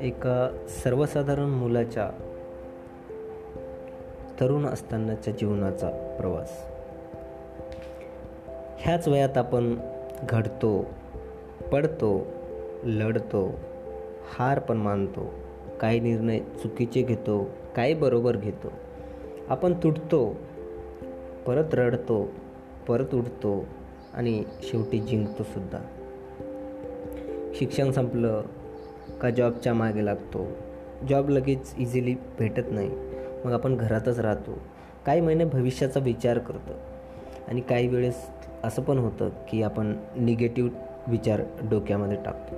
एका सर्वसाधारण मुलाच्या तरुण असतानाच्या जीवनाचा प्रवास. ह्याच वयात आपण घडतो पडतो लढतो हार पण मानतो काही निर्णय चुकीचे घेतो काही बरोबर घेतो. आपण तुटतो परत रडतो परत उठतो आणि शेवटी जिंकतो सुद्धा. शिक्षण संपलं का जॉबच्या मागे लागतो? जॉब लगेच इझिली भेटत नाही. मग आपण घरातच राहतो. काही महिने भविष्याचा विचार करतो. आणि काही वेळेस असं पण होतं की आपण निगेटिव्ह विचार डोक्यामध्ये टाकतो.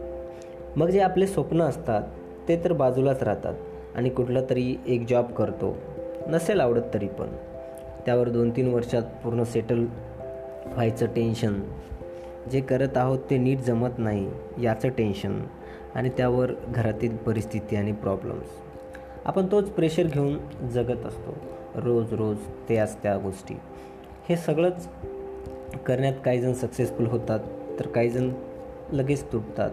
मग जे आपले स्वप्न असतात ते तर बाजूलाच राहतात. आणि कुठला तरी एक जॉब करतो. नसेल आवडत तरी पण. त्यावर दोन तीन वर्षात पूर्ण सेटल व्हायचं टेन्शन. जे करत आहोत ते नीट जमत नाही याचं टेन्शन. आणि त्यावर घरातील परिस्थिती आणि प्रॉब्लेम्स आपण तोच प्रेशर घेऊन जगत असतो. रोज रोज ते त्याच त्या गोष्टी. हे सगळंच करण्यात काहीजण सक्सेसफुल होतात तर काहीजण लगेच तुटतात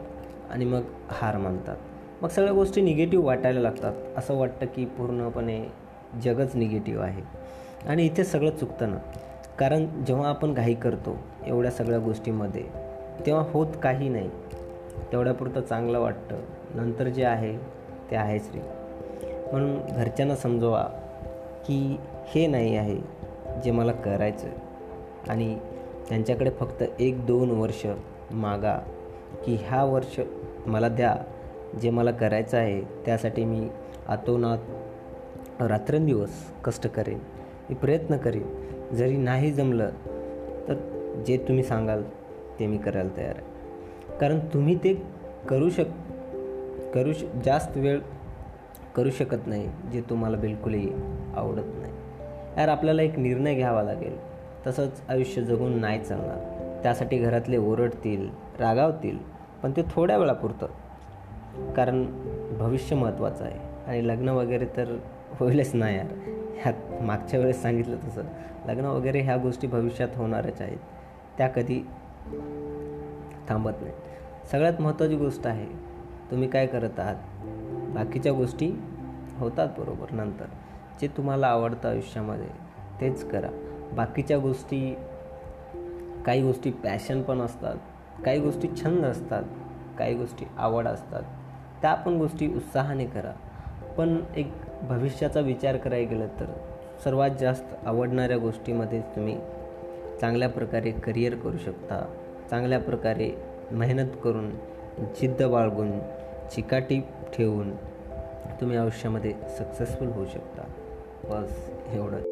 आणि मग हार मानतात. मग सगळ्या गोष्टी निगेटिव्ह वाटायला लागतात. असं वाटतं की पूर्णपणे जगच निगेटिव्ह आहे. आणि इथे सगळं चुकतं ना. कारण जेव्हा आपण घाई करतो एवढ्या सगळ्या गोष्टीमध्ये तेव्हा होत काही नाही. तेवढ्यापुरतं चांगलं वाटतं. नंतर जे आहे ते आहेच रे म्हणून घरच्यांना समजवा की हे नाही आहे जे मला करायचं आणि त्यांच्याकडे फक्त एक दोन वर्ष मागा की ह्या वर्ष मला द्या. जे मला करायचं आहे त्यासाठी मी आतोनात रात्रंदिवस कष्ट करेन. मी प्रयत्न करेन. जरी नाही जमलं तर जे तुम्ही सांगाल ते मी करायला तयार आहे. कारण तुम्ही ते करू शक करू श जास्त वेळ करू शकत नाही जे तुम्हाला बिलकुलही आवडत नाही. यार आपल्याला एक निर्णय घ्यावा लागेल. तसंच आयुष्य जगून नाही चालणार. त्यासाठी घरातले ओरडतील रागावतील पण ते थोड्या वेळापुरतं. कारण भविष्य महत्त्वाचं आहे. आणि लग्न वगैरे तर होईलच नाही यार. ह्यात मागच्या वेळेस सांगितलं तसं. लग्न वगैरे ह्या गोष्टी भविष्यात होणारच आहेत. त्या कधी थांबत नाही सगळ्यात महत्त्वाची गोष्ट आहे तुम्ही काय करत आहात? बाकीच्या गोष्टी होतात बरोबर नंतर. जे तुम्हाला आवडतं आयुष्यामध्ये तेच करा. बाकीच्या गोष्टी काही गोष्टी पॅशन पण असतात काही गोष्टी छंद असतात काही गोष्टी आवड असतात. त्या पण गोष्टी उत्साहाने करा. पण एक भविष्याचा विचार करायला गेलं तर सर्वात जास्त आवडणाऱ्या गोष्टीमध्ये तुम्ही चांगल्या प्रकारे करिअर करू शकता. चांगल्या प्रकारे मेहनत करून जिद्द बाळगून चिकाटी ठेवून तुम्ही आयुष्यामध्ये सक्सेसफुल होऊ शकता. बस एवढंच.